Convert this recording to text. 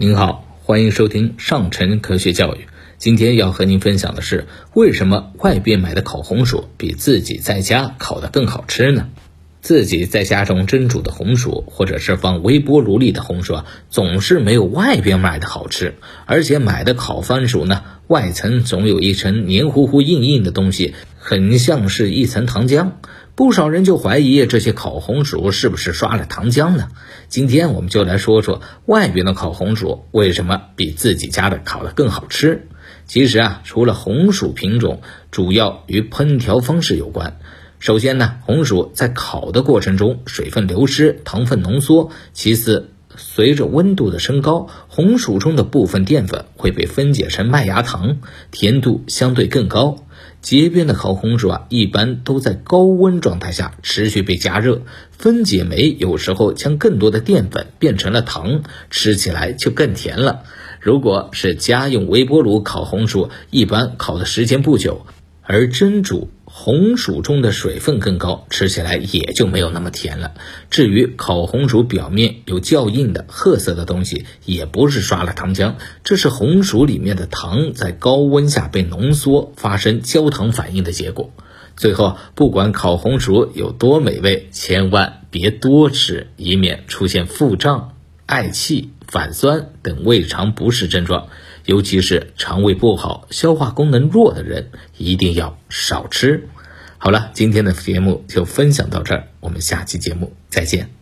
您好，欢迎收听上城科学教育。今天要和您分享的是，为什么外边买的烤红薯比自己在家烤的更好吃呢？自己在家中蒸煮的红薯，或者是放微波炉里的红薯，总是没有外边买的好吃。而且买的烤番薯呢，外层总有一层黏糊糊、硬硬的东西，很像是一层糖浆。不少人就怀疑这些烤红薯是不是刷了糖浆呢？今天我们就来说说外边的烤红薯为什么比自己家的烤的更好吃。其实啊，除了红薯品种，主要与烹调方式有关。首先呢，红薯在烤的过程中水分流失，糖分浓缩。其次，随着温度的升高，红薯中的部分淀粉会被分解成麦芽糖，甜度相对更高。街边的烤红薯啊，一般都在高温状态下持续被加热，分解酶有时候将更多的淀粉变成了糖，吃起来就更甜了。如果是家用微波炉烤红薯，一般烤的时间不久，而蒸煮。红薯中的水分更高，吃起来也就没有那么甜了。至于烤红薯表面有较硬的褐色的东西，也不是刷了糖浆，这是红薯里面的糖在高温下被浓缩，发生焦糖反应的结果。最后，不管烤红薯有多美味，千万别多吃，以免出现腹胀、嗳气、反酸等胃肠不适症状。尤其是肠胃不好、消化功能弱的人，一定要少吃。好了，今天的节目就分享到这儿，我们下期节目再见。